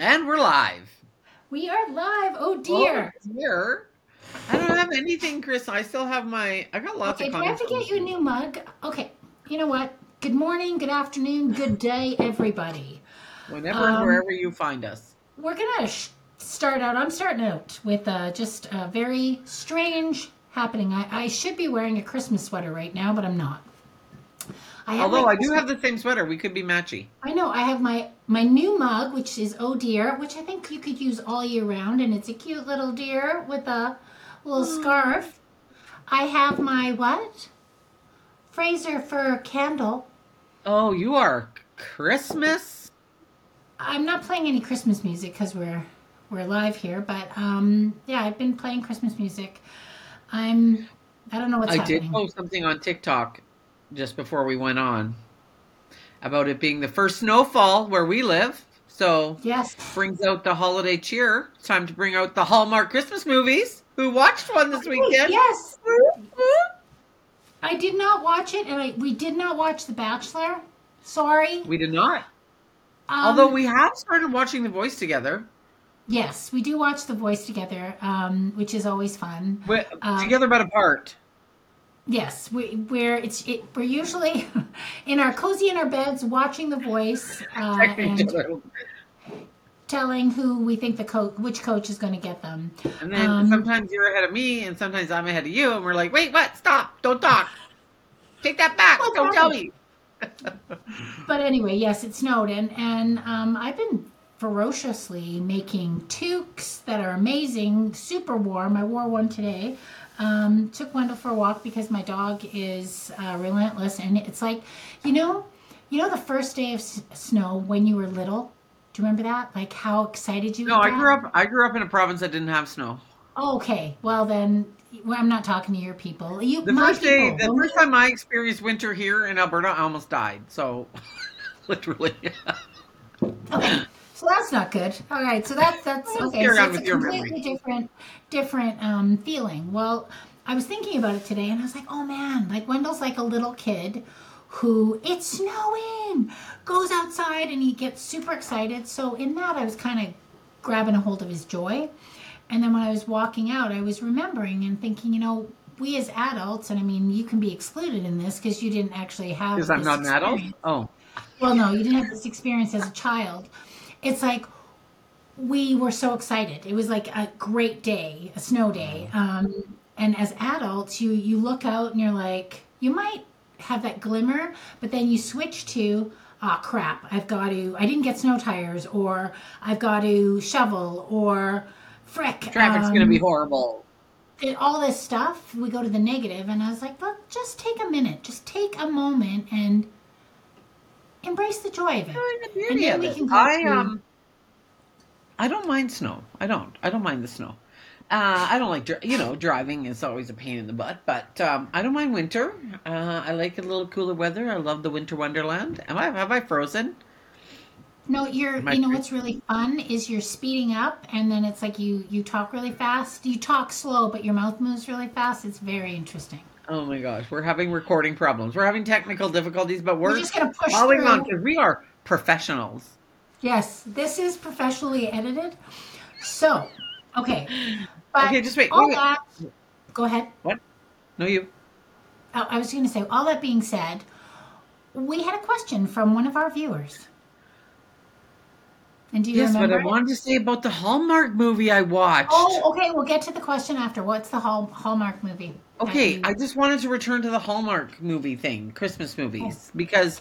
And we're live. We are live. Oh dear. Oh, dear. I don't have anything, Chris. I still have my. I got lots okay, of. do I have to get you a new mug? Okay. You know what? Good morning, good afternoon, good day, everybody. Whenever Um, and wherever you find us. We're gonna sh- start out. I'm starting out with uh, just a very strange happening. I, I should be wearing a Christmas sweater right now, but I'm not. I have Although I do have the same sweater, we could be matchy. I know I have my my new mug, which is oh dear, which I think you could use all year round, and it's a cute little deer with a little scarf. I have my what? Fraser fir candle. Oh, you are Christmas. I'm not playing any Christmas music because we're we're live here, but um, yeah, I've been playing Christmas music. I'm I don't know what's happening. I happening. did post something on TikTok just before we went on about it being the first snowfall where we live. So Yes, brings out the holiday cheer. It's time to bring out the Hallmark Christmas movies. Who watched one this weekend? yes. I did not watch it, and I, we did not watch The Bachelor. Sorry. We did not. Um, Although we have started watching The Voice together. Yes, we do watch The Voice together, um, which is always fun. We're Um, together but apart. Yes, we, we're it's it, we're usually in our cozy in our beds watching The Voice uh, and telling who we think the coach which coach is going to get them. And then um, sometimes you're ahead of me, and sometimes I'm ahead of you, and we're like, "Wait, what? Stop! Don't talk! Take that back! What's Don't tell me!" But anyway, yes, it snowed and and um, I've been ferociously making toques that are amazing, super warm. I wore one today. Um, took Wendell for a walk because my dog is uh, relentless, and it's like, you know, you know the first day of s- snow when you were little. Do you remember that? Like how excited you? Were No, I grew up. I grew up in a province that didn't have snow. Oh, okay, well then, well, I'm not talking to your people. You, The first day, people, the when first time I experienced winter here in Alberta, I almost died. So, literally, Okay, so that's not good. All right, so that's that's okay. So it's a completely different different um, feeling. Well, I was thinking about it today, and I was like, oh man, like Wendell's like a little kid who it's snowing, goes outside, and he gets super excited. So in that, I was kind of grabbing a hold of his joy, and then when I was walking out, I was remembering and thinking, you know. We as adults, and I mean, you can be excluded in this because you didn't actually have. because I'm not an adult. Oh, well no you didn't have this experience as a child it's like we were so excited. It was like a great day a snow day. Um, and as adults you you look out and you're like you might have that glimmer but then you switch to oh crap i've got to i didn't get snow tires or i've got to shovel or frick traffic's um, going to be horrible. it- all this stuff, we go to the negative, and I was like, look, just take a minute, just take a moment and embrace the joy of it. The And then of we it. can I um, I don't mind snow. I don't. I don't mind the snow. Uh, I don't like, dri- you know, driving is always a pain in the butt, but um, I don't mind winter. Uh, I like a little cooler weather. I love the winter wonderland. Am I have I frozen? No, you're. You know what's really fun is you're speeding up, and then it's like you you talk really fast. You talk slow, but your mouth moves really fast. It's very interesting. Oh my gosh, we're having recording problems. We're having technical difficulties, but we're, We're just gonna push following on through. because we are professionals. Yes, this is professionally edited. So, okay, Okay, just wait, All wait, wait. that. Go ahead. What? No, you. Oh, I was going to say, all that being said, we had a question from one of our viewers. And do you Yes, but? I wanted to say about the Hallmark movie I watched. Oh, okay. We'll get to the question after. What's the Hall- Hallmark movie? Okay, you- I just wanted to return to the Hallmark movie thing, Christmas movies, oh. because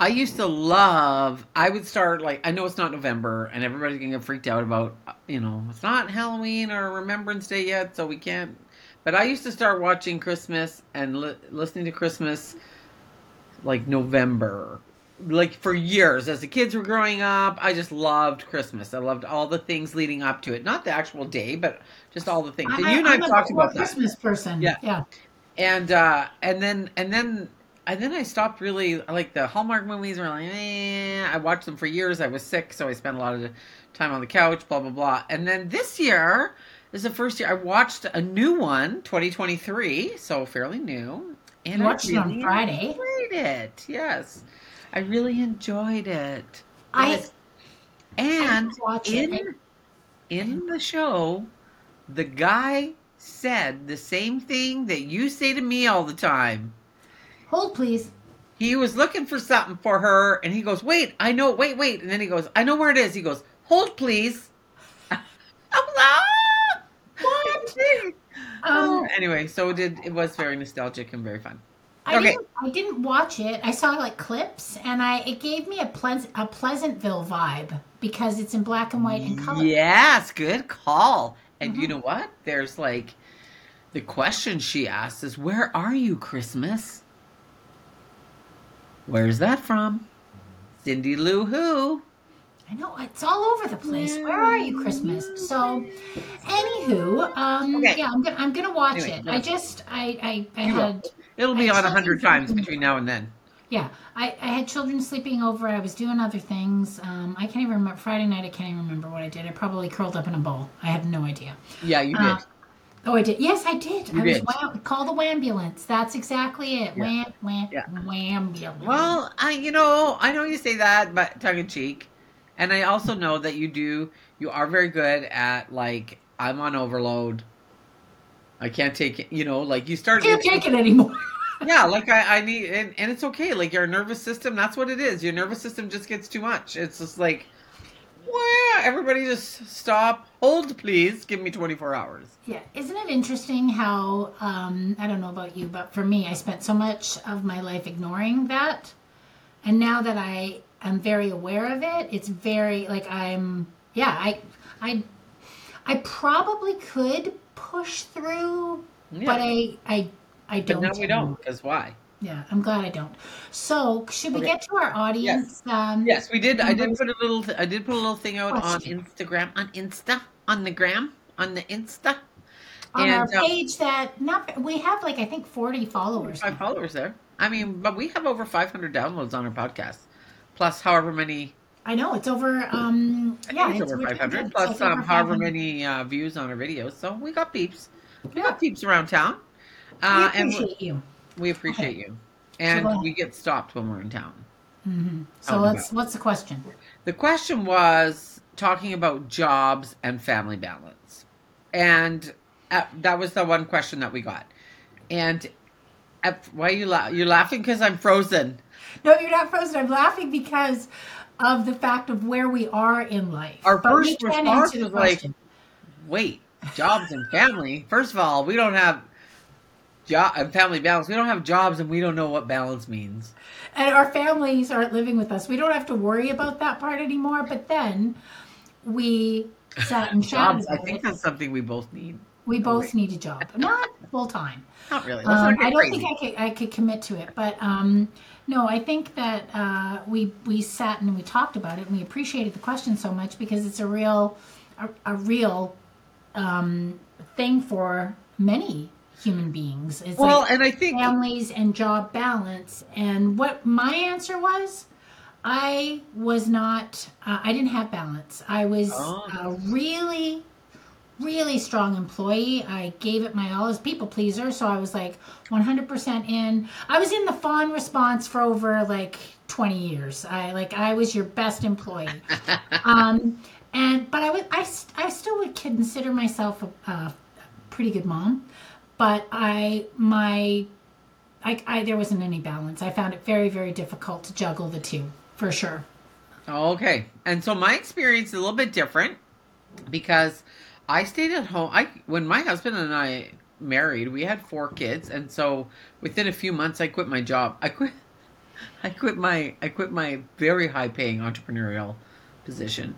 I used to love. I would start like I know it's not November, and everybody's gonna get freaked out about you know it's not Halloween or Remembrance Day yet, so we can't. But I used to start watching Christmas and li- listening to Christmas like November, like for years as the kids were growing up. I just loved Christmas. I loved all the things leading up to it, not the actual day, but just all the things. And you and I I'm have a talked about that Christmas person. Yeah. yeah. and uh and then and then and then I stopped really like the Hallmark movies were like eh. I watched them for years. I was sick, so I spent a lot of time on the couch, blah blah blah. And then this year is the first year I watched a new one, 2023, so fairly new. And You watched I it on really Friday. It, yes. I really enjoyed it. I- Yes. And didn't watch it. in in the show, the guy said the same thing that you say to me all the time. Hold, please. He was looking for something for her, and he goes, "Wait, I know. Wait, wait." And then he goes, "I know where it is." He goes, "Hold, please." Oh, What? Oh, Um, anyway, so it did. It was very nostalgic and very fun. I Okay. didn't. I didn't watch it. I saw like clips, and I it gave me a pleasant a Pleasantville vibe because it's in black and white and color. Yes, good call. And Mhm. you know what? There's like the question she asks is, "Where are you, Christmas?" Where's that from? Cindy Lou Who? I know it's all over the place. Where are you, Christmas? So, anywho, um, Okay. yeah, I'm gonna I'm gonna watch Anyway, it. go I just I I, I had It'll be on a hundred times between now and then. yeah I, I had children sleeping over. I was doing other things. Um, I can't even remember Friday night. I can't even remember what I did. I probably curled up in a ball. I have no idea. Yeah, you did. Uh, Oh, I did. Yes, I did. You I was did. wham- call the ambulance. That's exactly it. Yeah. Wham, wham, Yeah. ambulance. Well, I you know I know you say that, but tongue in cheek, and I also know that you do. You are very good at like I'm on overload. I can't take it. You know, like you start. can't take it anymore. Yeah, like I, I need, and, and it's okay. Like your nervous system, that's what it is. Your nervous system just gets too much. It's just like, well, everybody just stop, hold, please. Give me 24 hours. Yeah, isn't it interesting how um, I don't know about you, but for me, I spent so much of my life ignoring that, and now that I am very aware of it, it's very like I'm yeah I I I probably could push through, Yeah. but I I I don't. But now we don't, because why? Yeah, I'm glad I don't. So should we Okay. get to our audience? Um, Yes, we did. I did put a little. I did put a little thing out on Instagram, on Insta, on the gram, on the Insta. on our And, uh, page that not we have like I think 40 followers. Five followers there. I mean, but we have over 500 downloads on our podcast, plus however many. I know it's over. Um, yeah, think it's over 500. Plus, over um, however many uh, views on our videos. So we got peeps. We Yeah. got peeps around town. We Uh, and we- appreciate you. we appreciate you. And ahead. we get stopped when we're in town. hmm So let's. What's the question? The question was talking about jobs and family balance. And uh, that was the one question that we got. And uh, why are you la- you're laughing because I'm frozen. No, you're not frozen. I'm laughing because of the fact of where we are in life. Our But first response was like, question. Wait, jobs and family. First of all, we don't have job and family balance. We don't have jobs, and we don't know what balance means. and our families aren't living with us. We don't have to worry about that part anymore. But then we sat and Jobs. I think that's something we both need. We both need a job, not full time. Not really. Um, not I don't crazy. think I could I could commit to it, but um, no, I think that uh, we we sat and we talked about it, and we appreciated the question so much because it's a real a, a real um, thing for many human beings. It's well, like and I think families and job balance. And what my answer was, I was not. Uh, I didn't have balance. I was Oh. a really really strong employee. I gave it my all as people pleaser, so I was like 100% in. I was in the fawn response for over like 20 years. I like I was your best employee. um and but I was I, I still would consider myself a, a pretty good mom, but I my I, I there wasn't any balance. I found it very very difficult to juggle the two for sure. Okay. And so my experience is a little bit different because I stayed at home. I when my husband and I married, we had four kids, and so within a few months, I quit my job. I quit. I quit my I quit my very high paying entrepreneurial position,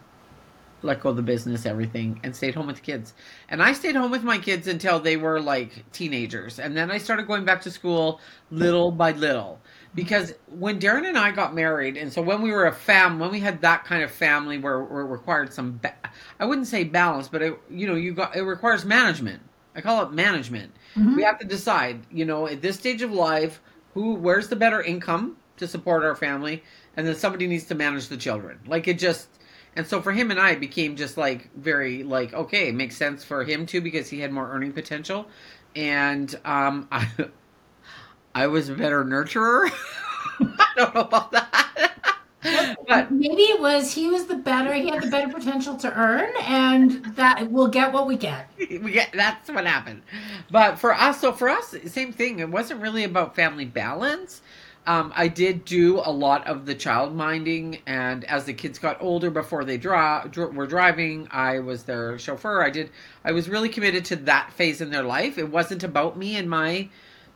let go of the business, everything, and stayed home with the kids. And I stayed home with my kids until they were like teenagers, and then I started going back to school little by little. Because when Darren and I got married, and so when we were a fam, when we had that kind of family where, where it required some, ba- I wouldn't say balance, but it, you know, you got it requires management. I call it management. We have to decide, you know, at this stage of life, who, where's the better income to support our family, and then somebody needs to manage the children. Like it just, and so for him and I, it became just like very like okay, it makes sense for him too because he had more earning potential, and um, I, I was a better nurturer. I don't know about that. but maybe it was he was the better he had the better potential to earn and that we'll get what we get we get that's what happened but for us so for us same thing it wasn't really about family balance um, I did do a lot of the child minding, and as the kids got older, before they draw, dr- were driving, I was their chauffeur. I did. I was really committed to that phase in their life. It wasn't about me and my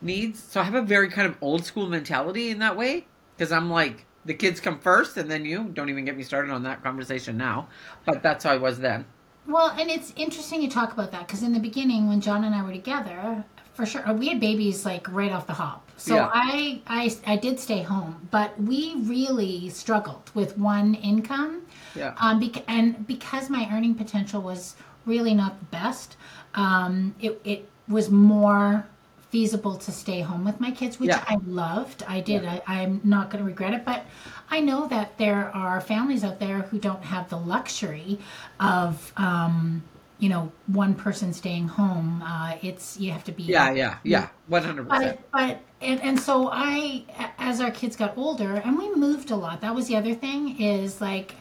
needs. So I have a very kind of old school mentality in that way because I'm like the kids come first, and then you. Don't even get me started on that conversation now. But that's how I was then. Well, and it's interesting you talk about that because in the beginning, when John and I were together, for sure, we had babies like right off the hop. So Yeah. I, I, I did stay home, but we really struggled with one income. Yeah. Um, bec- and because my earning potential was really not the best, um, it, it was more feasible to stay home with my kids, which Yeah. I loved. I did. I, I'm not going to regret it, but I know that there are families out there who don't have the luxury of, um, you know, one person staying home. Uh, it's you have to be Yeah, yeah, yeah. One hundred percent. but but and, and so I, as our kids got older and we moved a lot. That was the other thing is like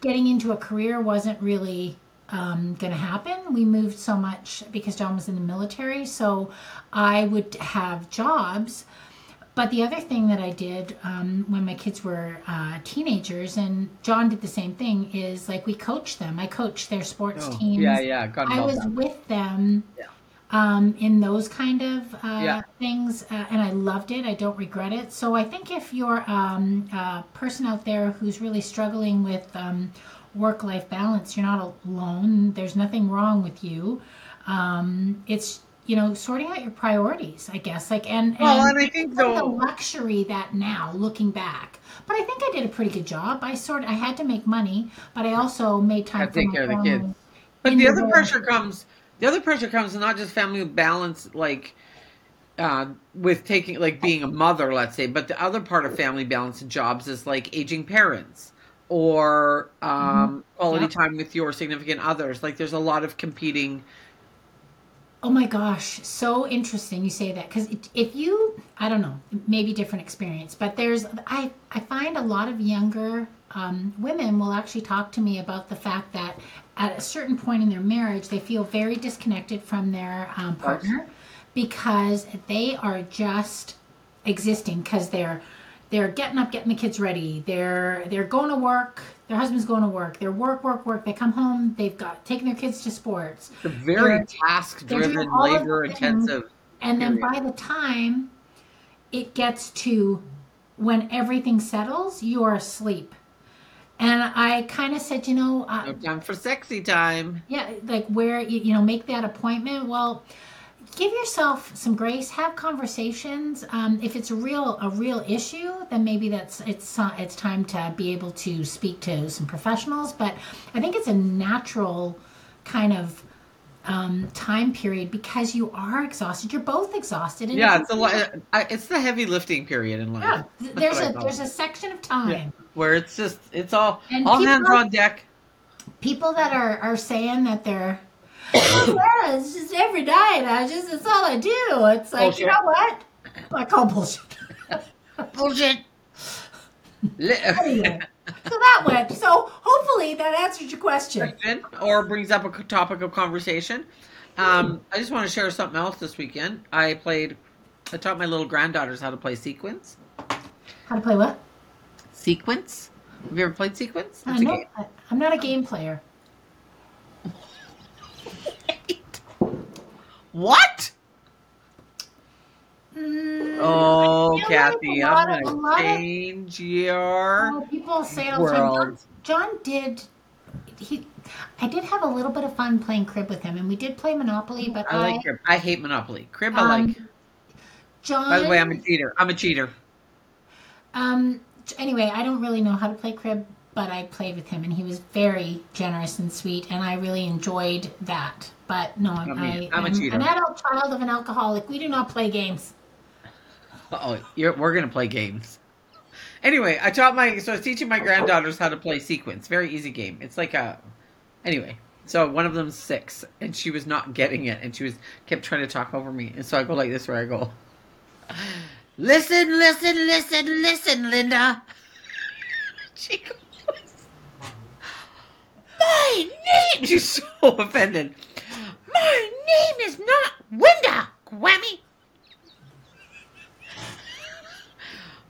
getting into a career wasn't really um, going to happen. We moved so much because John was in the military, so I would have jobs. But the other thing that I did um, when my kids were uh, teenagers, and John did the same thing, is like we coached them. I coached their sports Oh, teams. yeah, yeah. God I was that. with them Yeah. um, in those kind of uh, Yeah. things, uh, and I loved it. I don't regret it. So I think if you're um, a person out there who's really struggling with um, work-life balance, you're not alone. There's nothing wrong with you. Um, it's you know sorting out your priorities, I guess. Like and Well, and I think the luxury that now looking back. But I think I did a pretty good job. I sort I had to make money, but I also made time Gotta take my care of the kids. But the other world. pressure comes. The other pressure comes not just family balance, like uh, with taking like being a mother, let's say, but the other part of family balance and jobs is like aging parents or um, quality Yep. time with your significant others. Like there's a lot of competing. Oh my gosh, so interesting you say that because if you, I don't know, maybe different experience, but there's, I, I find a lot of younger um, women will actually talk to me about the fact that at a certain point in their marriage, they feel very disconnected from their um, partner because they are just existing because they're they're getting up, getting the kids ready. They're they're going to work. Their husband's going to work. They're work, work, work. They come home. They've got taking their kids to sports. Very task driven, all of the labor intensive. And then by the time it gets to when everything settles, you are asleep. And I kind of said, you know, uh, No time for sexy time. yeah, like where you, you know make that appointment. Well, give yourself some grace. Have conversations. Um, if it's a real a real issue, then maybe that's it's uh, it's time to be able to speak to some professionals. But I think it's a natural kind of um, time period because you are exhausted. You're both exhausted. Yeah, it's a lot. It's the heavy lifting period in life. Yeah, there's a there's a section of time. where it's just it's all And all people- hands on deck. people that are are saying that they're "Yeah, it's just every night i just it's all i do it's like you know what i call bullshit Bullshit. Anyway, so that went so hopefully that answers your question or brings up a topic of conversation. Um, I just want to share something else this weekend. I played. I taught my little granddaughters how to play sequence. how to play what Sequence. Have you ever played sequence? I know, i'm not a game player What? Mm, Oh, Kathie, like I'm of- gonna lot of- change your. well, people say it all the time John. John did he i did have a little bit of fun playing crib with him and we did play monopoly but I i, like crib. I hate Monopoly. Crib, I um, like. john By the way, I'm a cheater. I'm a cheater. Um. Anyway, I don't really know how to play crib, but I played with him, and he was very generous and sweet, and I really enjoyed that. But no, I'm a- I, I'm cheater. an adult child of an alcoholic. We do not play games. Oh, you're, we're gonna play games. Anyway, I taught my so I was teaching my granddaughters how to play sequence. Very easy game. It's like a anyway. So one of them's six, and she was not getting it, and she was kept trying to talk over me, and so I go like this, where I go, listen, listen, listen, listen, Linda. she goes, My name. She's so offended. My name is not Winda, Grammy.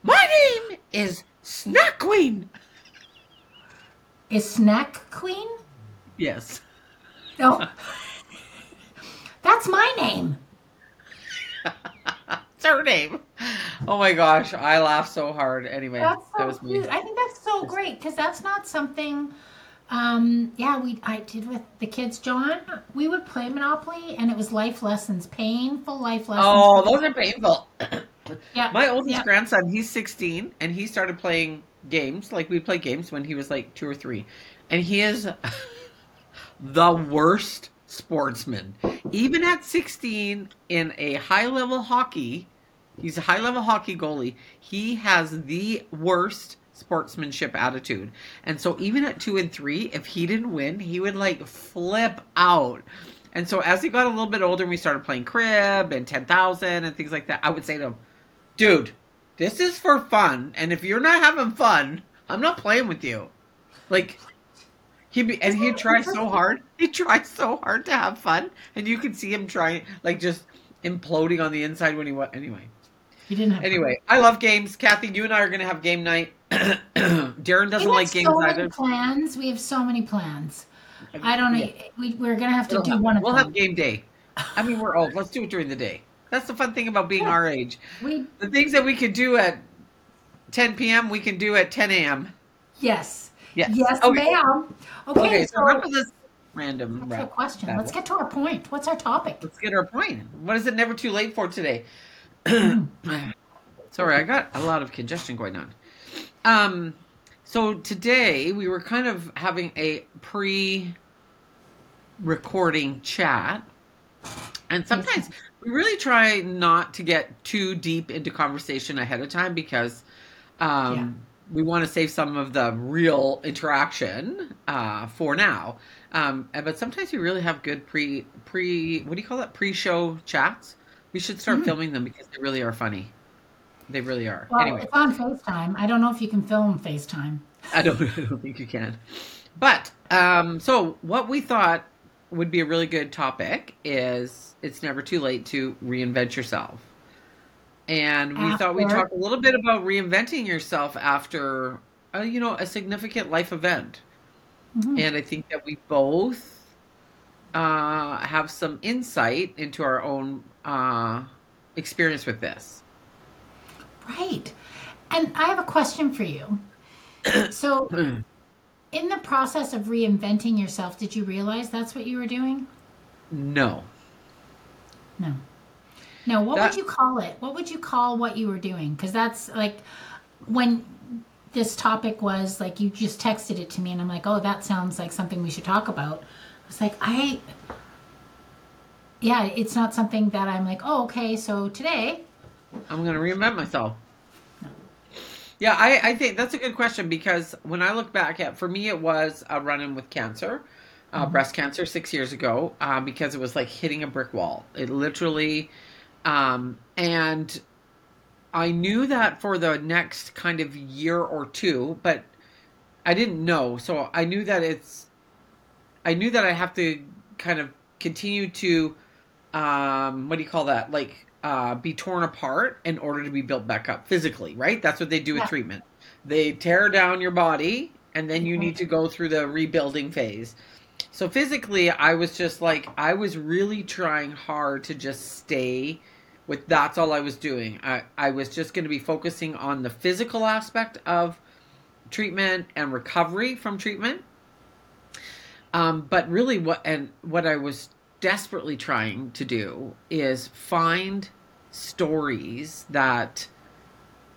My name is Snack Queen. Is Snack Queen? Yes. No. That's my name. It's her name. Oh my gosh, I laughed so hard. Anyway, That's that so was me. cute. I think that's so great because that's not something. Um, yeah, we I did with the kids, John. We would play Monopoly, and it was life lessons, painful life lessons. Oh, those are painful. yeah, My oldest yeah. grandson, he's 16, and he started playing games. Like we play games when he was like two or three, and he is the worst sportsman. Even at 16, in a high level hockey, he's a high level hockey goalie. He has the worst sportsmanship attitude, and so even at two and three, if he didn't win, he would like flip out. And so as he got a little bit older and we started playing crib and 10,000 and things like that, I would say to him, dude, this is for fun. And if you're not having fun, I'm not playing with you. Like, he be, and he tries so hard. He tries so hard to have fun. And you can see him trying, like, just imploding on the inside when he was. Anyway. He didn't have. Anyway, I love games. Kathie, you and I are going to have game night. Darren doesn't like games so either. many plans. We have so many plans. I don't know. Yeah. We, we're gonna have to We'll do have, one of them. we'll have game day. I mean, we're old. Let's do it during the day. That's the fun thing about being Yeah. our age. we The things that we could do at 10 p.m., we can do at 10 a.m. yes, Yes. yes, Okay. ma'am. Okay, Okay, so enough of this random rap. question? Let's get to our point. What's our topic? Let's get our point. What is it never too late for today? Sorry, I got a lot of congestion going on. Um, so today we were kind of having a pre-recording chat, and sometimes we really try not to get too deep into conversation ahead of time because um, Yeah. we want to save some of the real interaction uh, for now. Um, but sometimes we really have good pre pre what do you call that pre show chats. We should start Mhm. filming them because they really are funny. They really are. Well, anyway, it's on FaceTime. I don't know if you can film FaceTime. I don't, I don't think you can. But um, so what we thought would be a really good topic is it's never too late to reinvent yourself. And we thought we'd talk a little bit about reinventing yourself after, uh, you know, a significant life event. Mhm. And I think that we both uh, have some insight into our own uh, experience with this. Right. And I have a question for you. So, in the process of reinventing yourself, did you realize that's what you were doing? No. No. No, what That- would you call it? What would you call what you were doing? Because that's like when this topic was like you just texted it to me and I'm like, oh, that sounds like something we should talk about. I was like, I, yeah, it's not something that I'm like, oh, okay, so today, I'm going to reinvent myself. Yeah, I, I think that's a good question because when I look back at, for me, it was a run in with cancer, uh, breast cancer six years ago, uh, because it was like hitting a brick wall. It literally, um, and I knew that for the next kind of year or two, but I didn't know. So I knew that it's, I knew that I have to kind of continue to, um, what do you call that? Like, uh, be torn apart in order to be built back up physically, right? That's what they do with Yeah. treatment. They tear down your body and then you need to go through the rebuilding phase. So physically, I was just like, I was really trying hard to just stay with that's all I was doing. I, I was just going to be focusing on the physical aspect of treatment and recovery from treatment. Um, but really, what and what I was desperately trying to do is find stories that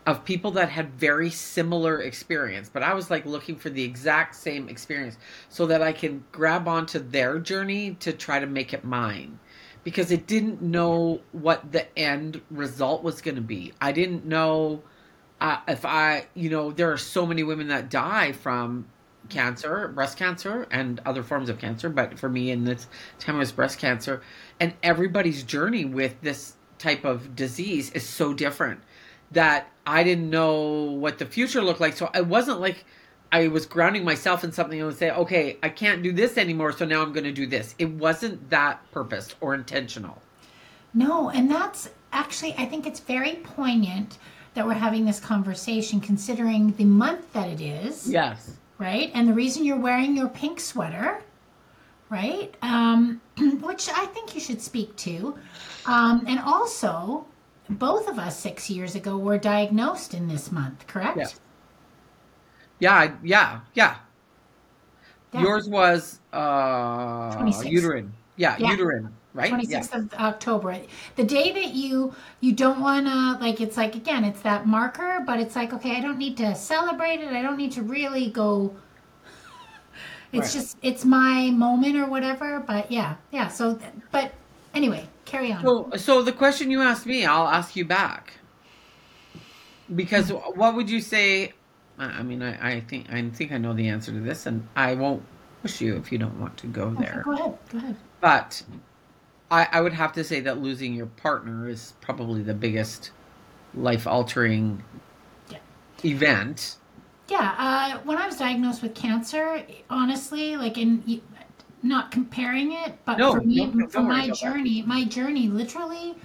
of people that had very similar experience but i was like looking for the exact same experience so that i can grab onto their journey to try to make it mine. Because it didn't know what the end result was going to be. I didn't know uh, if i you know there are so many women that die from cancer breast cancer and other forms of cancer but for me in this time it was breast cancer and everybody's journey with this type of disease is so different that I didn't know what the future looked like. So it wasn't like I was grounding myself in something and would say, okay, I can't do this anymore, so now I'm going to do this. It wasn't that purpose or intentional. No, and that's actually, I think it's very poignant that we're having this conversation considering the month that it is. Yes. Right? And the reason you're wearing your pink sweater, right? Um, which I think you should speak to. Um, and also, both of us six years ago were diagnosed in this month, correct? Yeah, yeah, yeah. Yeah. Yours was uh 26. uterine. Yeah, Yeah. uterine, right? 26th of October. The day that you you don't want to like it's like again, it's that marker, but it's like okay, I don't need to celebrate it. I don't need to really go It's Right. just it's my moment or whatever, but yeah. Yeah, so but anyway, carry on. So, so the question you asked me, I'll ask you back. Because what would you say? I mean, I, I think I think I know the answer to this, and I won't push you if you don't want to go Okay, there. Go ahead. Go ahead. But I, I would have to say that losing your partner is probably the biggest life altering Yeah. event. Yeah, uh, when I was diagnosed with cancer, honestly, like in not comparing it, but No, for me, no, no, for my journey, my journey literally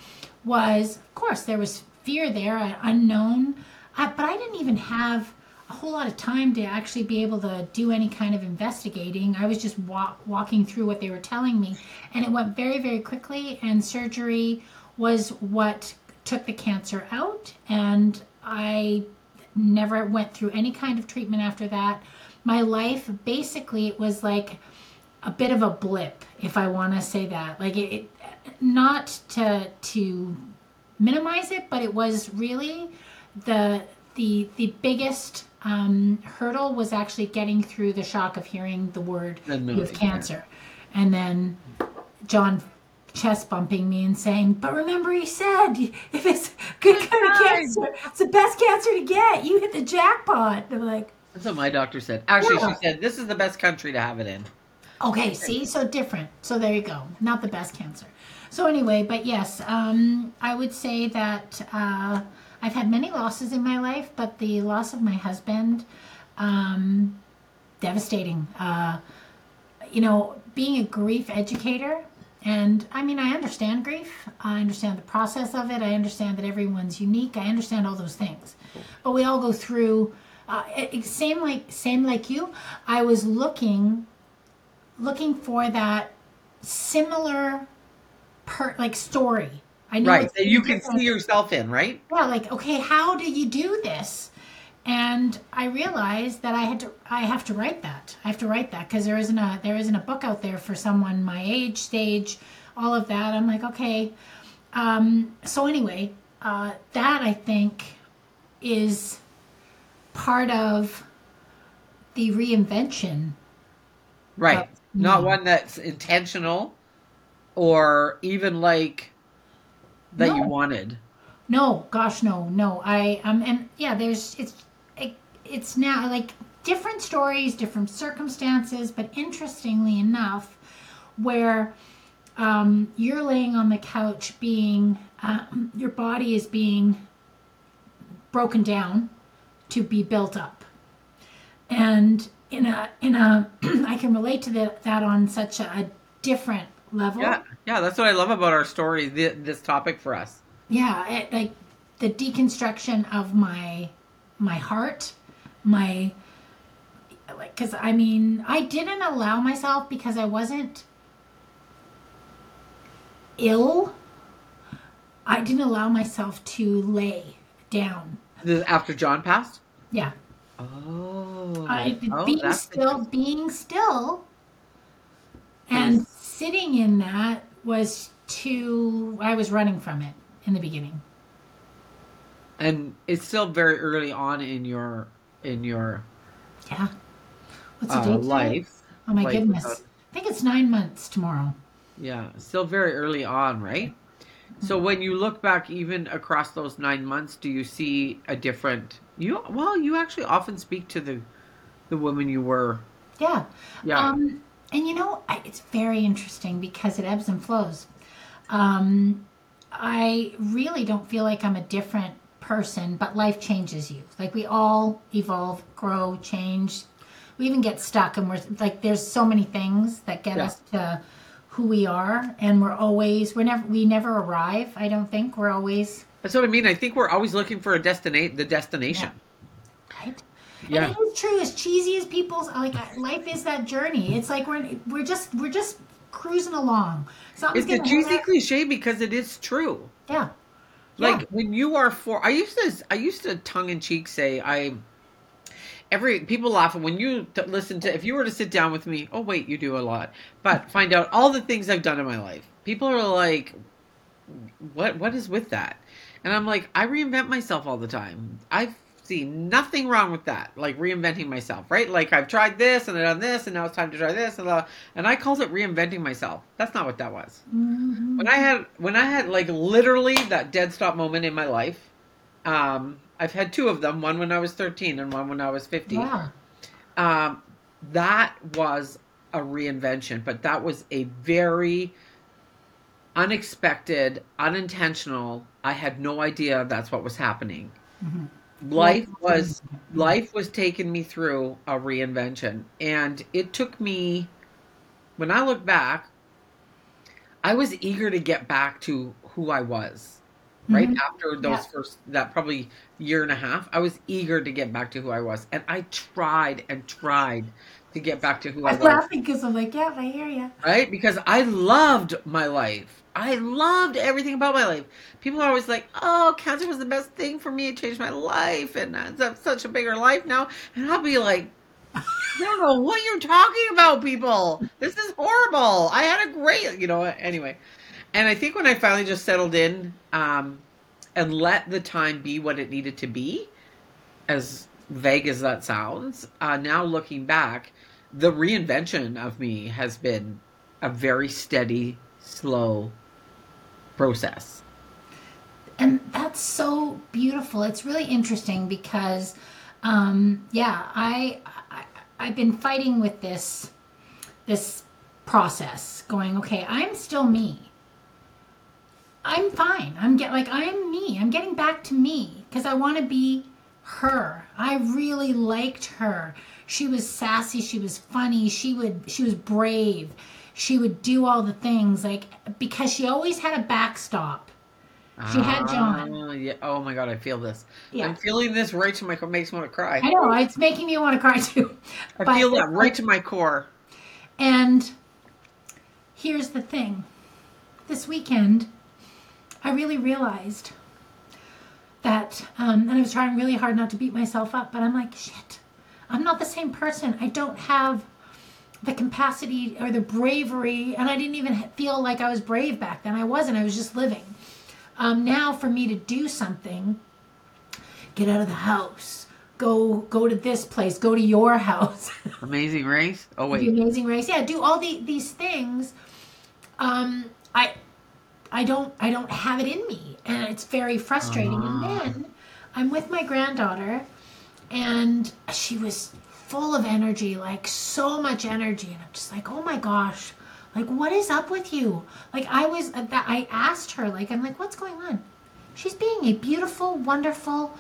was, of course, there was fear there, unknown, uh, but I didn't even have a whole lot of time to actually be able to do any kind of investigating. I was just walk, walking through what they were telling me, and it went very, very quickly. And surgery was what took the cancer out, and I never went through any kind of treatment after that. My life basically it was like a bit of a blip, if I want to say that. Like it, it not to to minimize it, but it was really the the the biggest um, hurdle was actually getting through the shock of hearing the word And you have moving, cancer, and then John chest bumping me and saying, "But remember, he said if it's good kind of cancer, it's the best cancer to get. You hit the jackpot." They're like, That's what my doctor said. Actually, Yeah. she said this is the best country to have it in. Okay, see, so different. So there you go. Not the best cancer. So anyway, but yes, um, I would say that uh, I've had many losses in my life, but the loss of my husband, um, devastating. Uh, you know, being a grief educator, and I mean, I understand grief. I understand the process of it. I understand that everyone's unique. I understand all those things, but we all go through. Uh, it, same like same like you. I was looking looking for that similar per like story. I know Right. That you can different. see yourself in, right? Yeah, like okay, how do you do this? And I realized that I had to I have to write that. I have to write that because there isn't a there isn't a book out there for someone my age, stage, all of that. I'm like, okay. Um, so anyway, uh, that I think is part of the reinvention. Right. Not one that's intentional or even like that you wanted. No, gosh, no, no. I um and yeah, there's it's it, it's now like different stories, different circumstances, but interestingly enough, where um, you're laying on the couch, being um, your body is being broken down to be built up, and in a in a I can relate to that that on such a, a different level. Yeah. Yeah, that's what I love about our story, th- this topic for us. yeah it, like the deconstruction of my my heart my like because i mean i didn't allow myself because i wasn't ill i didn't allow myself to lay down This- After John passed? yeah Oh. I, oh, being still being still and sitting in that was too i was running from it in the beginning and it's still very early on in your in your yeah what's the uh, date life. Oh my Like, goodness. uh, I think it's nine months tomorrow. Yeah, still very early on, right? So Mm-hmm. when you look back, even across those nine months, do you see a different? You well, you actually often speak to the the woman you were. Yeah. Yeah, Um, and you know, I, it's very interesting because it ebbs and flows. Um, I really don't feel like I'm a different person, but life changes you. Like we all evolve, grow, change, we even get stuck and we're like there's so many things that get Yeah. us to who we are and we're always we're never we never arrive i don't think we're always That's what I mean. I think we're always looking for a destinate the destination. right Yeah. and it is true as cheesy as people's like uh, life is that journey it's like we're we're just we're just cruising along Something's It's a cheesy cliche because it is true. yeah Like Yeah. when you are for, I used to, I used to tongue in cheek say, I. Every people laugh when you t- listen to. If you were to sit down with me, oh wait, you do a lot, but find out all the things I've done in my life. People are like, "What? What is with that?" And I'm like, I reinvent myself all the time. I see nothing wrong with that. Like reinventing myself, right? Like I've tried this and I've done this, and now it's time to try this, and uh, and I called it reinventing myself. That's not what that was Mhm. when I had when I had like literally that dead stop moment in my life. Um, I've had two of them. One when I was thirteen, and one when I was fifty. yeah Um, that was a reinvention, but that was a very unexpected, unintentional. I had no idea that's what was happening. Mhm. Life was life was taking me through a reinvention, and it took me. When I look back, I was eager to get back to who I was. Right Mhm. after those Yeah. first that probably year and a half, I was eager to get back to who I was, and I tried and tried to get back to who I i'm was laughing because i'm like yeah i hear you right? Because I loved my life. I loved everything about my life. People are always like, "Oh, cancer was the best thing for me. It changed my life, and I have such a bigger life now." And I'll be like, "I don't know what you're talking about, people. This is horrible. I had a great, you know." Anyway, and I think when I finally just settled in um, and let the time be what it needed to be, as vague as that sounds, uh, now looking back, the reinvention of me has been a very steady, slow process. and that's so beautiful. It's really interesting because um yeah I, I i've been fighting with this this process going okay i'm still me. I'm fine. I'm get like i'm me. I'm getting back to me because i want to be her. I really liked her. She was sassy. She was funny. She would she was brave she would do all the things like because she always had a backstop She had John. Ah, yeah. Oh my god, I feel this. Yeah. I'm feeling this right to my core. Makes me want to cry. I know it's making me want to cry too. I But- feel that right to my core. And here's the thing: this weekend, I really realized that, um, and I was trying really hard not to beat myself up, but I'm like, shit, I'm not the same person. I don't have the capacity or the bravery, and I didn't even feel like I was brave back then. I wasn't. I was just living. Um, now, for me to do something, get out of the house, go go to this place, go to your house. Amazing race. Oh the wait. Amazing Race. Yeah, do all the these things. Um, I I don't I don't have it in me, and it's very frustrating. Ah. And then I'm with my granddaughter, and she was full of energy, like so much energy, and I'm just like, oh my gosh, like what is up with you? Like I was uh, that I asked her, like I'm like, what's going on? She's being a beautiful, wonderful,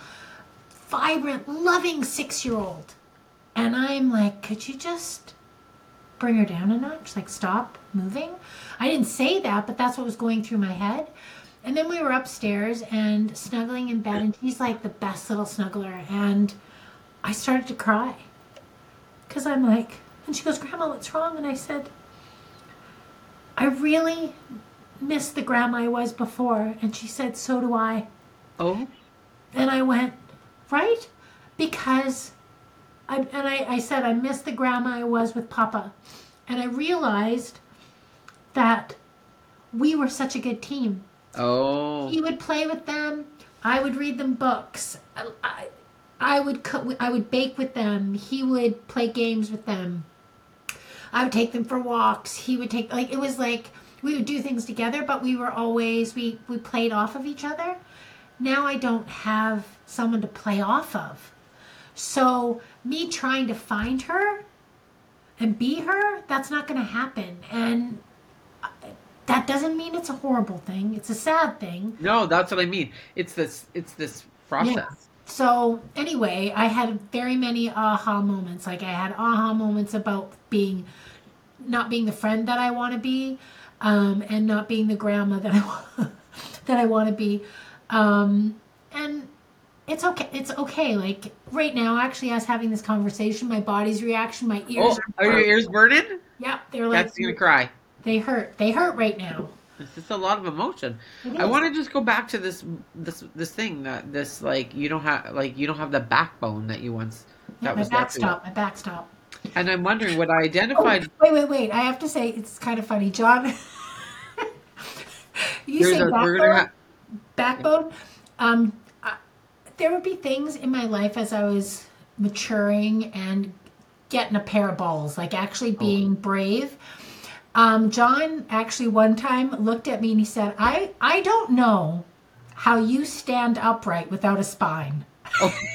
vibrant, loving six year old. And I'm like, could you just bring her down a notch? Like, stop moving? I didn't say that, but that's what was going through my head. And then we were upstairs and snuggling in bed, and she's like the best little snuggler. And I started to cry. Because I'm like, and she goes, Grandma, what's wrong? And I said, I really miss the grandma I was before. And she said, So do I. Oh. And I went, right? Because I and I, I said I miss the grandma I was with Papa. And I realized that we were such a good team. Oh. He would play with them. I would read them books. I, I, I would cook. I would bake with them. He would play games with them. I would take them for walks. He would take like it was like we would do things together, but we were always we we played off of each other. Now I don't have someone to play off of. So me trying to find her and be her, that's not going to happen. And uh, that doesn't mean it's a horrible thing. It's a sad thing. No, that's what I mean. It's this. It's this process. So anyway, I had very many aha moments. Like I had aha moments about being not being the friend that I want to be, um, and not being the grandma that I want that I want to be. Um, and it's okay. It's okay. Like right now, actually, us having this conversation, my body's reaction, my ears. Oh, are your ears burning? Yeah, they're like That's gonna cry. they hurt. They hurt right now. It's just a lot of emotion. I want to just go back to this this this thing that this like you don't have like you don't have the backbone that you once Yeah, that my was left with you. backstop. My backstop. And I'm wondering what I Oh, identified. wait, wait, wait. I have to say, it's kind of funny, John. you say a- backbone. ha- backbone. Um, I, there would be things in my life as I was maturing and getting a pair of balls, like actually being brave. Um, John actually one time looked at me and he said, "I I don't know how you stand upright without a spine." Oh.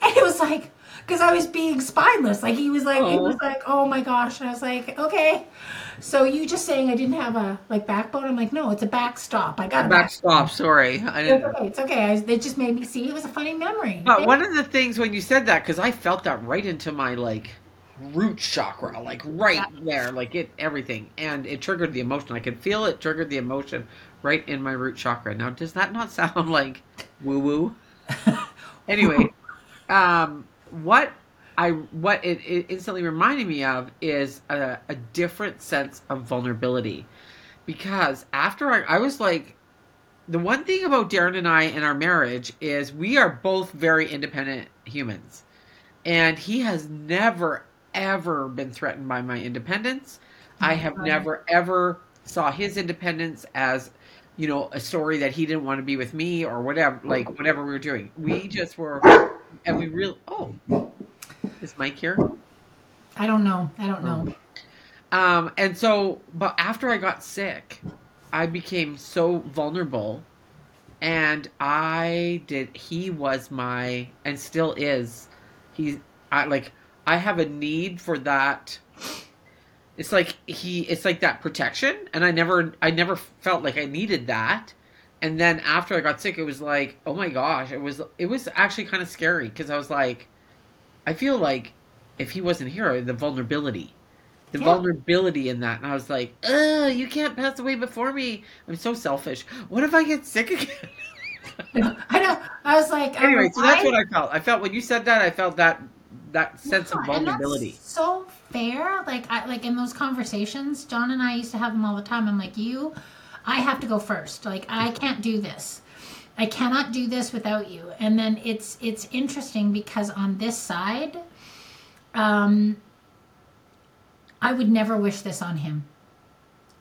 And it was like, because I was being spineless. Like he was like, he Oh. was like, oh my gosh. And I was like, okay. So you just saying I didn't have a like backbone? I'm like, no, it's a backstop. I got a back. backstop. Sorry, I It's didn't. okay. It's okay. I, it just made me see. It was a funny memory. But one of the things when you said that, because I felt that right into my like root chakra, like right there, like it everything, and it triggered the emotion. I could feel it triggered the emotion right in my root chakra. Now, does that not sound like woo woo? anyway, um, what I what it, it instantly reminded me of is a, a different sense of vulnerability, because after I, I was like the one thing about Darren and I in our marriage is we are both very independent humans. And he has never ever been threatened by my independence. I have never ever saw his independence as you know a story that he didn't want to be with me or whatever like whatever we were doing. We just were and we really oh is Mike here? I don't know. I don't know. Um, and so, but after I got sick, I became so vulnerable, and I did. He was my, and still is. He, I like. I have a need for that. It's like he. It's like that protection, and I never. I never felt like I needed that. And then after I got sick, it was like, oh my gosh, it was. It was actually kind of scary because I was like, I feel like if he wasn't here, the vulnerability the Yeah. vulnerability in that. And I was like, oh, you can't pass away before me. I'm so selfish. What if I get sick again? I know. I was like, anyway, um, so that's what I felt. I felt when you said that, I felt that that sense of Yeah, and that's vulnerability. so fair. Like I like in those conversations, John and I used to have them all the time. I'm like, you, I have to go first. Like I can't do this. I cannot do this without you. And then it's it's interesting because on this side, um, I would never wish this on him.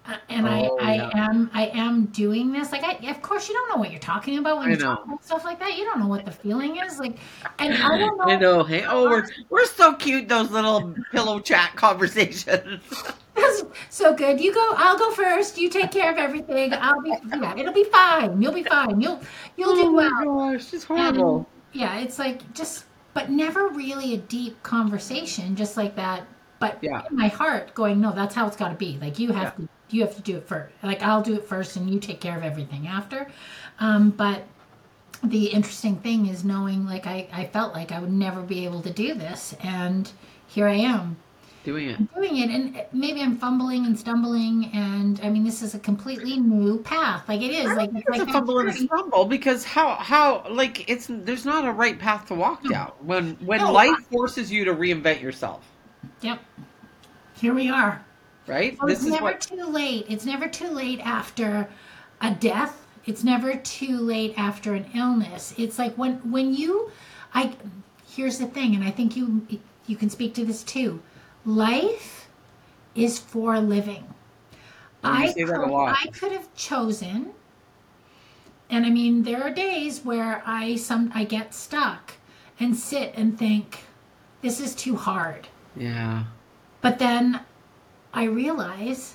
Uh, and Oh, I, yeah. I am I am doing this like I of course you don't know what you're talking about when you talk about stuff like that you don't know what the feeling is like and I don't know I know. Hey, oh, we're we're so cute. Those little pillow chat conversations. That's so good. You go. I'll go first. You take care of everything. I'll be. Yeah, it'll be fine. You'll be fine. You'll you'll do oh my well. gosh, it's horrible. Yeah, it's like just, but never really a deep conversation, just like that. But Yeah. in my heart, going, no, that's how it's got to be. Like you have to, you have to do it first. Like I'll do it first, and you take care of everything after. Um, but the interesting thing is knowing, like I, I felt like I would never be able to do this, and here I am Doing it. doing it and maybe i'm fumbling and stumbling and i mean this is a completely new path like it is like it's It's like a fumble and a stumble because how how like it's there's not a right path to walk down when when No. life forces you to reinvent yourself, yep here we are right? Oh, so this it's never what too late it's never too late after a death it's never too late after an illness it's like when when you i here's the thing and i think you you can speak to this too life is for living I could. I could have chosen, and I mean, there are days where I some I get stuck and sit and think, this is too hard. yeah. But then I realize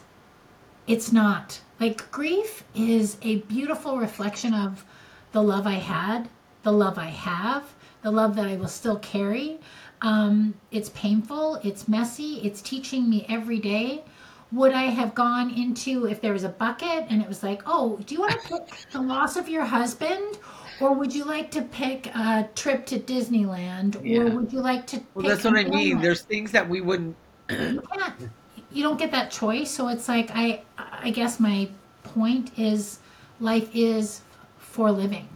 it's not. Like grief is a beautiful reflection of the love I had, the love I have, the love that I will still carry. Um, it's painful, it's messy, it's teaching me every day would I have gone into if there was a bucket and it was like, oh, do you want to pick the loss of your husband? Or would you like to pick a trip to Disneyland? Yeah. Or would you like to Well, that's what I mean. There's things that we wouldn't. You don't get that choice. So it's like i i guess my point is life is for living.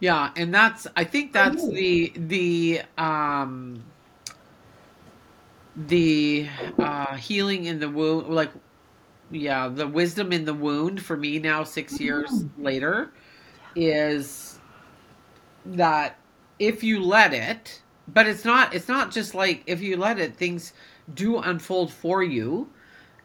Yeah, and that's I think that's the the um the uh healing in the wound like yeah, the wisdom in the wound for me now 6 years later is that if you let it, but it's not it's not just like if you let it things do unfold for you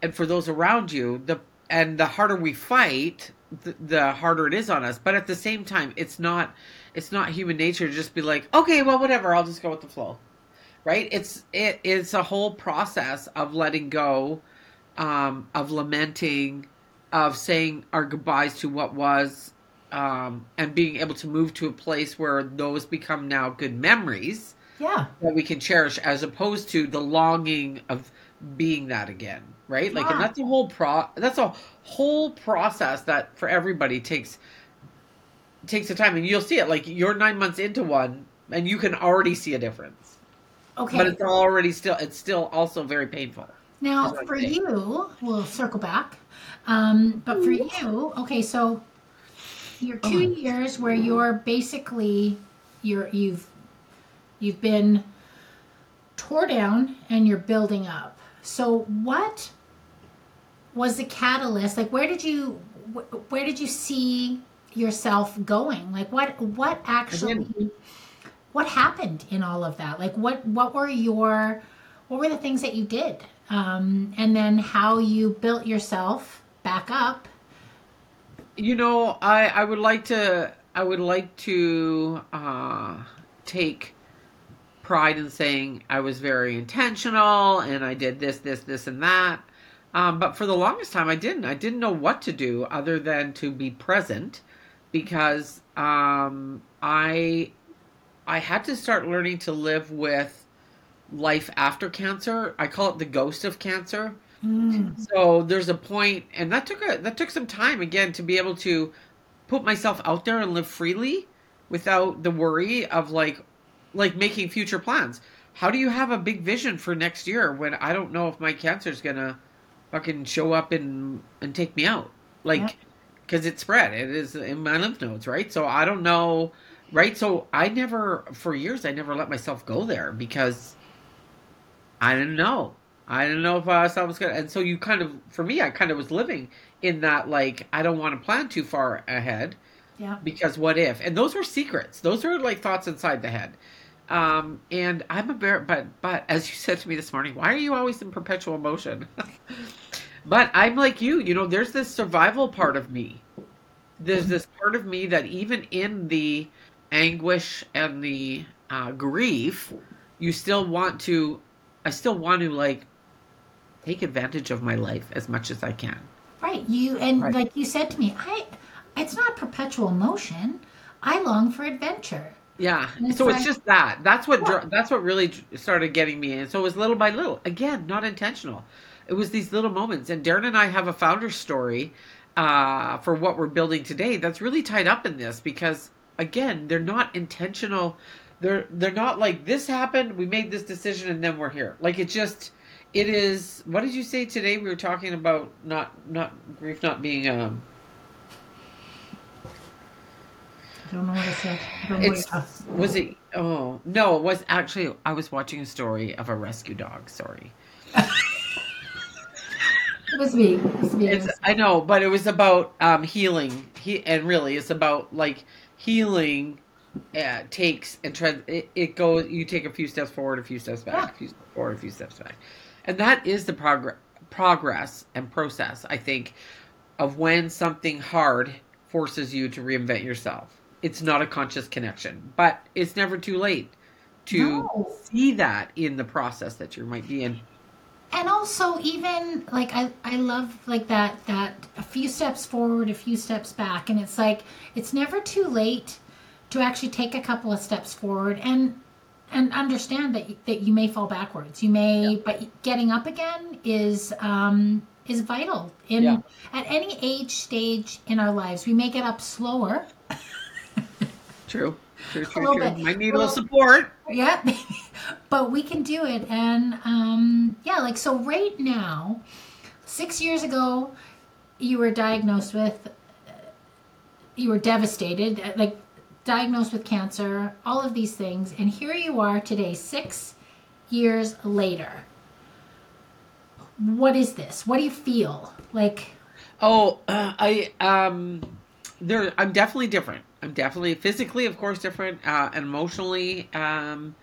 and for those around you the and the harder we fight the, the harder it is on us. But at the same time it's not it's not human nature to just be like okay well whatever i'll just go with the flow. Right? It's it it is a whole process of letting go um of lamenting of saying our goodbyes to what was um and being able to move to a place where those become now good memories yeah. that we can cherish as opposed to the longing of being that again right? Like and that's a whole pro that's a whole process that for everybody takes takes the time and you'll see it. Like you're nine months into one and you can already see a difference. Okay. But it's already still it's still also very painful. Now that's what I'm for saying. you we'll circle back um but for you okay so your two Oh. years where you're basically you're you've you've been tore down and you're building up. So what was the catalyst? Like where did you where did you see yourself going? Like what what actually what happened in all of that? Like what what were your what were the things that you did? Um, and then how you built yourself back up? You know i i would like to i would like to uh take pride in saying i was very intentional and i did this this this and that. Um but for the longest time i didn't. I didn't know what to do other than to be present because um i i had to start learning to live with life after cancer. I call it the ghost of cancer. So there's a point, and that took a that took some time again to be able to put myself out there and live freely without the worry of like like making future plans. How do you have a big vision for next year when I don't know if my cancer's gonna fucking show up and and take me out? Like, Yeah. because it spread, it is in my lymph nodes, right? So I don't know, right? So I never, for years, I never let myself go there because I didn't know. I didn't know if uh, I thought was gonna. And so you kind of, for me, I kind of was living in that like I don't want to plan too far ahead yeah because what if? And those were secrets. Those were like thoughts inside the head. Um, and I'm a bear, but but as you said to me this morning, why are you always in perpetual motion? but I'm like you. You know, there's this survival part of me. There's this part of me that even in the anguish and the uh, grief, you still want to. I still want to like take advantage of my life as much as I can. right you and Right. like you said to me i it's not perpetual motion i long for adventure Yeah. That's so right. it's just that. That's what yeah. that's what really started getting me in. So it was little by little. Again, not intentional. It was these little moments. And Darren and I have a founder story uh, for what we're building today that's really tied up in this because again, they're not intentional. They're they're not like this happened, we made this decision and then we're here. Like it just it is what did you say today? We were talking about not not grief not being um i don't know what i said I don't know what It's was it? Oh no, it was actually. I was watching a story of a rescue dog. Sorry, it was me it was me it's I know, but it was about um, healing. He and really, it's about like healing. Uh, takes and tread. It, it goes. You take a few steps forward, a few steps back, Yeah. a few steps forward, a few steps back, and that is the progress, progress and process. I think of when something hard forces you to reinvent yourself. It's not a conscious connection, but it's never too late to No. see that in the process that you might be in. and also even like I, I love like that that a few steps forward a few steps back and it's like it's never too late to actually take a couple of steps forward and and understand that that you may fall backwards. You may, yeah. but getting up again is um, is vital in yeah. at any age stage in our lives. We may get up slower. True. True, true, true. Bit. Might need well, a little support. Yeah, but we can do it. And um, yeah, like so. Right now, six years ago, you were diagnosed with. You were devastated, like diagnosed with cancer, all of these things, and here you are today, six years later. What is this? What do you feel like? Oh, uh, I um, there. I'm definitely different. I'm definitely physically, of course, different, uh, and emotionally. Um,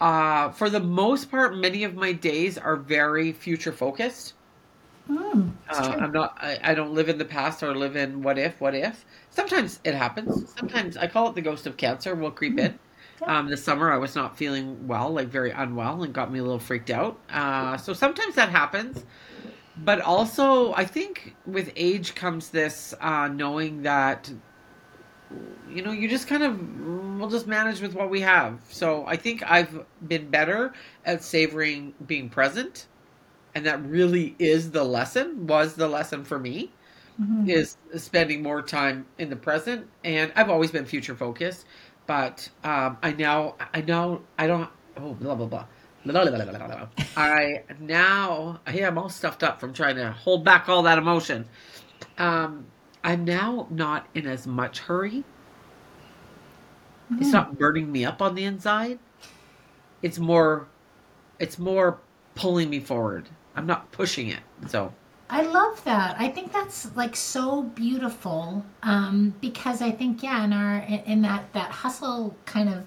uh, for the most part, many of my days are very future focused. Mm, uh, I'm not. I, I, don't live in the past or live in what if. What if? Sometimes it happens. Sometimes I call it the ghost of cancer will creep mm. in. Um, this summer I was not feeling well, like very unwell, and got me a little freaked out. Uh, so sometimes that happens. But also, I think with age comes this uh, knowing that you know you just kind of we'll just manage with what we have. So I think I've been better at savoring being present and that really is the lesson was the lesson for me mm-hmm. is spending more time in the present and i've always been future focused but um, i now i know i don't oh blah blah blah blah, blah, blah, blah I now, yeah, I'm all stuffed up from trying to hold back all that emotion. Um, I'm now not in as much hurry. Mm. It's not burning me up on the inside. It's more, it's more pulling me forward. I'm not pushing it. So I love that. I think that's like so beautiful um, because I think yeah, in our in that that hustle kind of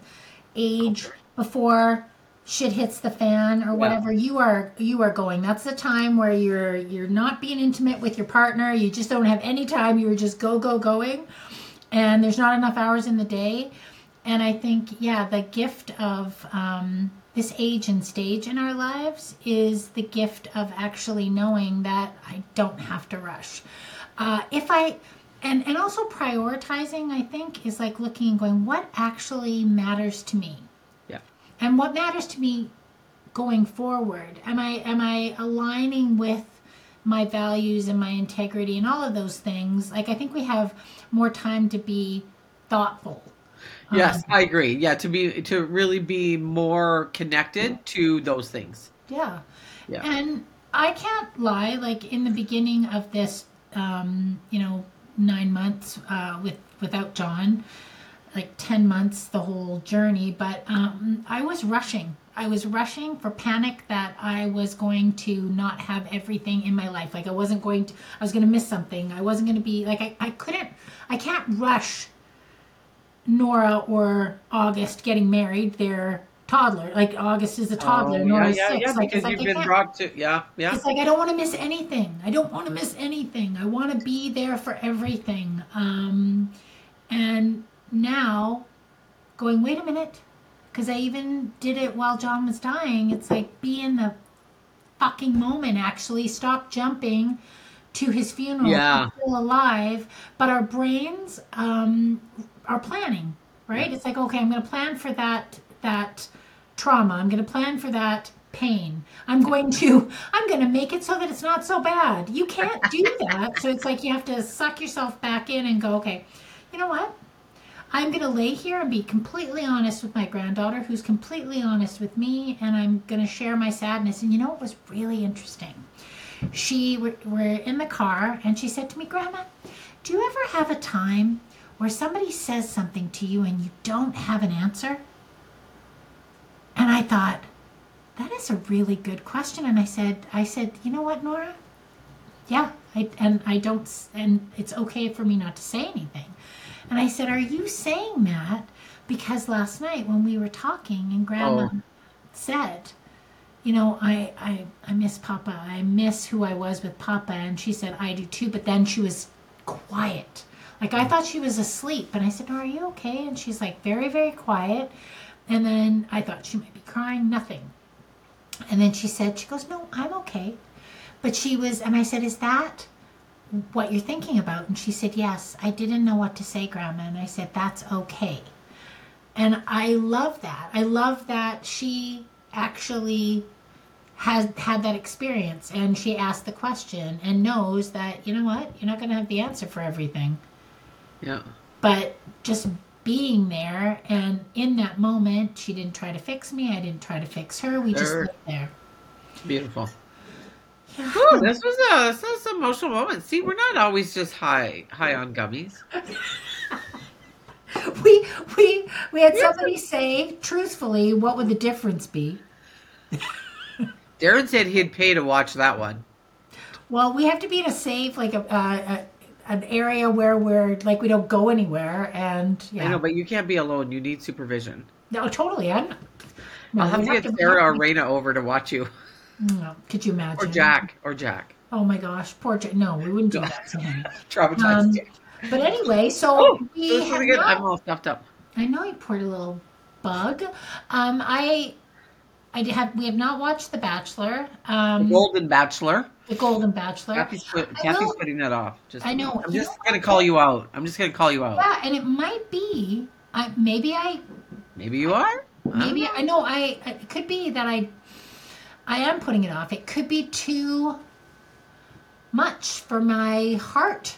age before shit hits the fan or whatever yeah. you are you are going that's the time where you're you're not being intimate with your partner you just don't have any time you're just go go going and there's not enough hours in the day and i think yeah the gift of um, this age and stage in our lives is the gift of actually knowing that I don't have to rush. Uh, if I and and also prioritizing, I think, is like looking and going, what actually matters to me? And what matters to me going forward? Am I am I aligning with my values and my integrity and all of those things? Like I think we have more time to be thoughtful Yes, um, I agree. Yeah, to be to really be more connected to those things. Yeah. Yeah. And I can't lie, like in the beginning of this um, you know, nine months uh, with without John, like ten months the whole journey, but um, I was rushing. I was rushing for panic that I was going to not have everything in my life. Like I wasn't going to I was gonna miss something. I wasn't gonna be like I, I couldn't I can't rush Nora or August getting married, they're toddler. Like August is a toddler, oh, Nora's yeah, six. Yeah, like, because you've been brought to yeah, yeah. It's like I don't want to miss anything. I don't want to miss anything. I want to be there for everything. Um, and now, going, wait a minute, because I even did it while John was dying. It's like be in the fucking moment. Actually, stop jumping to his funeral. Yeah, still alive, but our brains um, are planning, right? It's like, okay, I'm going to plan for that that trauma. I'm going to plan for that pain. I'm going to I'm going to make it so that it's not so bad. You can't do that. so it's like you have to suck yourself back in and go, okay, you know what? I'm going to lay here and be completely honest with my granddaughter who's completely honest with me and I'm going to share my sadness. And you know what was really interesting? She we're, we're in the car and she said to me, "Grandma, do you ever have a time where somebody says something to you and you don't have an answer? And I thought, that is a really good question. And I said, I said, you know what, Nora? Yeah, I, and I don't, and it's okay for me not to say anything. And I said, are you saying that because last night when we were talking and Grandma oh. said, you know, I, I, I miss Papa. I miss who I was with Papa. And she said, I do too. But then she was quiet. Like I thought she was asleep, and I said, "Are you okay?" And she's like very, very quiet. And then I thought she might be crying. Nothing. And then she said, "She goes, no, I'm okay." But she was, and I said, "Is that what you're thinking about?" And she said, "Yes." I didn't know what to say, Grandma, and I said, "That's okay." And I love that. I love that she actually has had that experience and she asked the question and knows that, you know what, you're not going to have the answer for everything. Yeah. But just being there and in that moment, she didn't try to fix me. I didn't try to fix her. We just lived there. Beautiful. Ooh, this was a this was an emotional moment. See, we're not always just high high on gummies. We we we had somebody say truthfully, what would the difference be? Darren said he'd pay to watch that one. Well, we have to be in a safe, like a, uh, a an area where we're like we don't go anywhere, and yeah, I know, but you can't be alone. You need supervision. no, totally. I'm. No, I'll have to get Sarah or Raina over to watch you, No, could you imagine? or Jack, or Jack. Oh my gosh, poor Jack. No, we wouldn't do that to him. Traumatized. Um, Jack. But anyway, so Oh, we have really good. not- I'm all stuffed up. I know you poor little bug. Um, I, I have. We have not watched The Bachelor. Um, Golden Bachelor. The Golden Bachelor. Kathie's, put, I Kathie's will- putting that off. Just, I know. I'm just know gonna call you out. I'm just gonna call you out. Yeah, and it might be. I maybe I Maybe you are. maybe I know I. It could be that I. I am putting it off. It could be too much for my heart.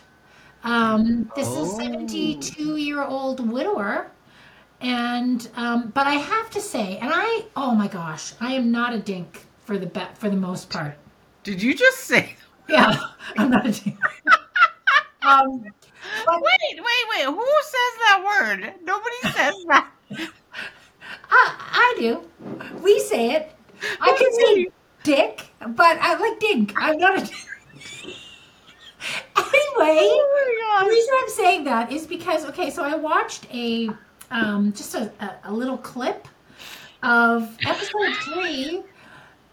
Um, this is Oh. seventy-two-year-old widower, and um, but I have to say, and I oh my gosh, I am not a dink for the be- for the most part. Did you just say? Yeah, I'm not a dink. um, but Wait, wait, wait. Who says that word? Nobody says that. I, I do. We say it. I can say dick, but I like dink. I'm not a anyway, Oh the reason I'm saying that is because okay, so I watched a um, just a, a, a little clip of episode three,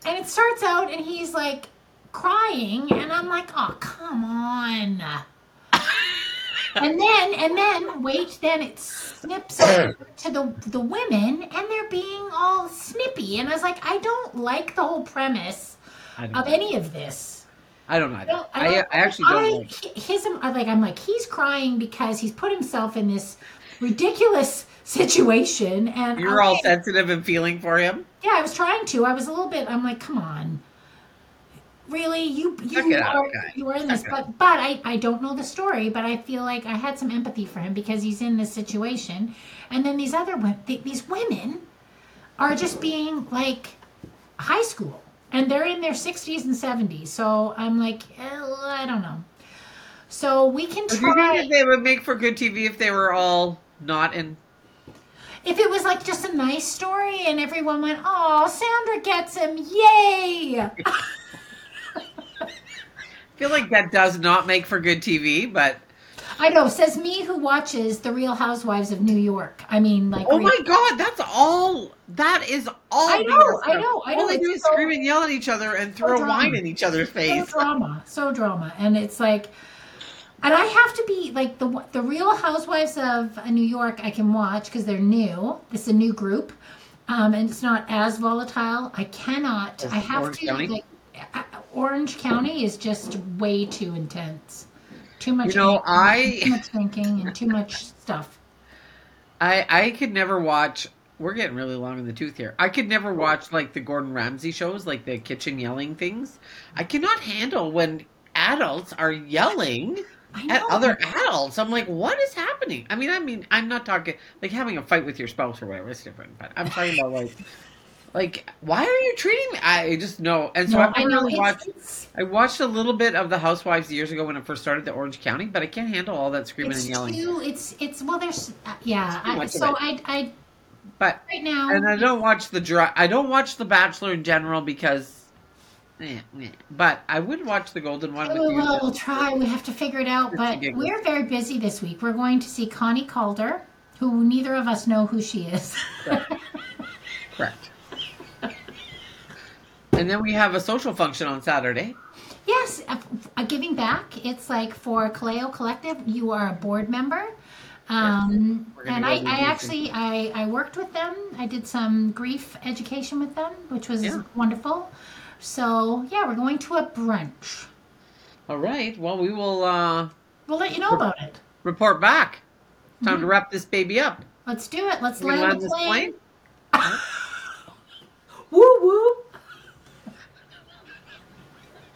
and it starts out and he's like crying, and I'm like, oh come on. And then, and then, wait. Then it snips to the the women, and they're being all snippy. And I was like, I don't like the whole premise I don't, of any of this. I don't I either. don't- I, don't- I actually don't I, like. his like i'm like, he's crying because he's put himself in this ridiculous situation, and You're all okay, sensitive and feeling for him. yeah, I was trying to. I was a little bit. I'm like, come on, really? You you it are guy. you are in this, but but I I don't know the story, but I feel like I had some empathy for him because he's in this situation, and then these other women, these women, are just being like high school, and they're in their 60s and 70s. So I'm like, eh, I don't know. So we can Do you think try that they would make for good TV if they were all not in? if it was like just a nice story and everyone went, "Oh, Sandra gets him, yay!" I feel like that does not make for good TV, but I know. Says me who watches The Real Housewives of New York. I mean, like, oh re- my god, that's all. That is all. I know, I know, I All know, they do is so- scream and yell at each other and throw drama. wine in each other's face. so drama, so drama, and it's like, and I have to be like the the Real Housewives of New York. I can watch because they're new. This is a new group, um, and it's not as volatile. I cannot. As I have to. County? Like, Orange County is just way too intense. Too much. You know, I- too much drinking and too much stuff. I I could never watch. We're getting really long in the tooth here. I could never watch like the Gordon Ramsay shows, like the kitchen yelling things. I cannot handle when adults are yelling at other adults. I'm like, what is happening? I mean, I mean, I'm not talking like having a fight with your spouse or whatever. It's different, but I'm talking about like, like, why are you treating me? I just know. And so No, I've I know. watched. it's, I watched a little bit of the Housewives years ago when it first started, the Orange County, but I can't handle all that screaming and yelling. too. It's it's well. There's uh, yeah. I, so. I I But right now. and I don't watch the dra- I don't watch The Bachelor in general because, eh, eh. but I would watch the Golden one with Well, well, we'll try. We have to figure it out. But we're very busy this week. We're going to see Connie Calder, who neither of us know who she is. Correct. And then we have a social function on Saturday. yes, a, a giving back. It's like for Kaleo Collective. You are a board member. Um, and I, I actually I, I worked with them. I did some grief education with them, which was Yeah. wonderful. So yeah, we're going to a brunch. All right. Well, we will uh, We'll let you know about it. report back. Time Mm-hmm. to wrap this baby up. Let's do it. Let's land land the plane. plane? Woo woo.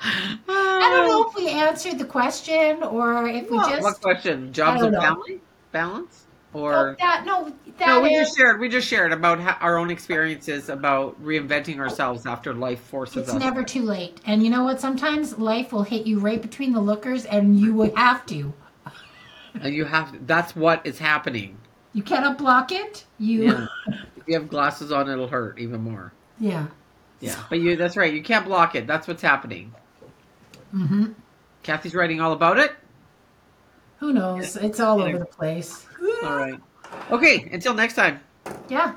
I don't know if we answered the question or if we what, just what question? Jobs and family balance, Oh, or that no that no? We is- just shared. We just shared about how, our own experiences about reinventing ourselves after life forces it's us. It's never too late. And you know what? Sometimes life will hit you right between the lookers, and you will have to. And you have. That's what is happening. You cannot block it. You Yeah. if you have glasses on, it'll hurt even more. yeah. Yeah, but you. That's right. You can't block it. That's what's happening. Hmm Kathie's writing all about it. Who knows? It's all over the place. All right. Okay. Until next time. Yeah.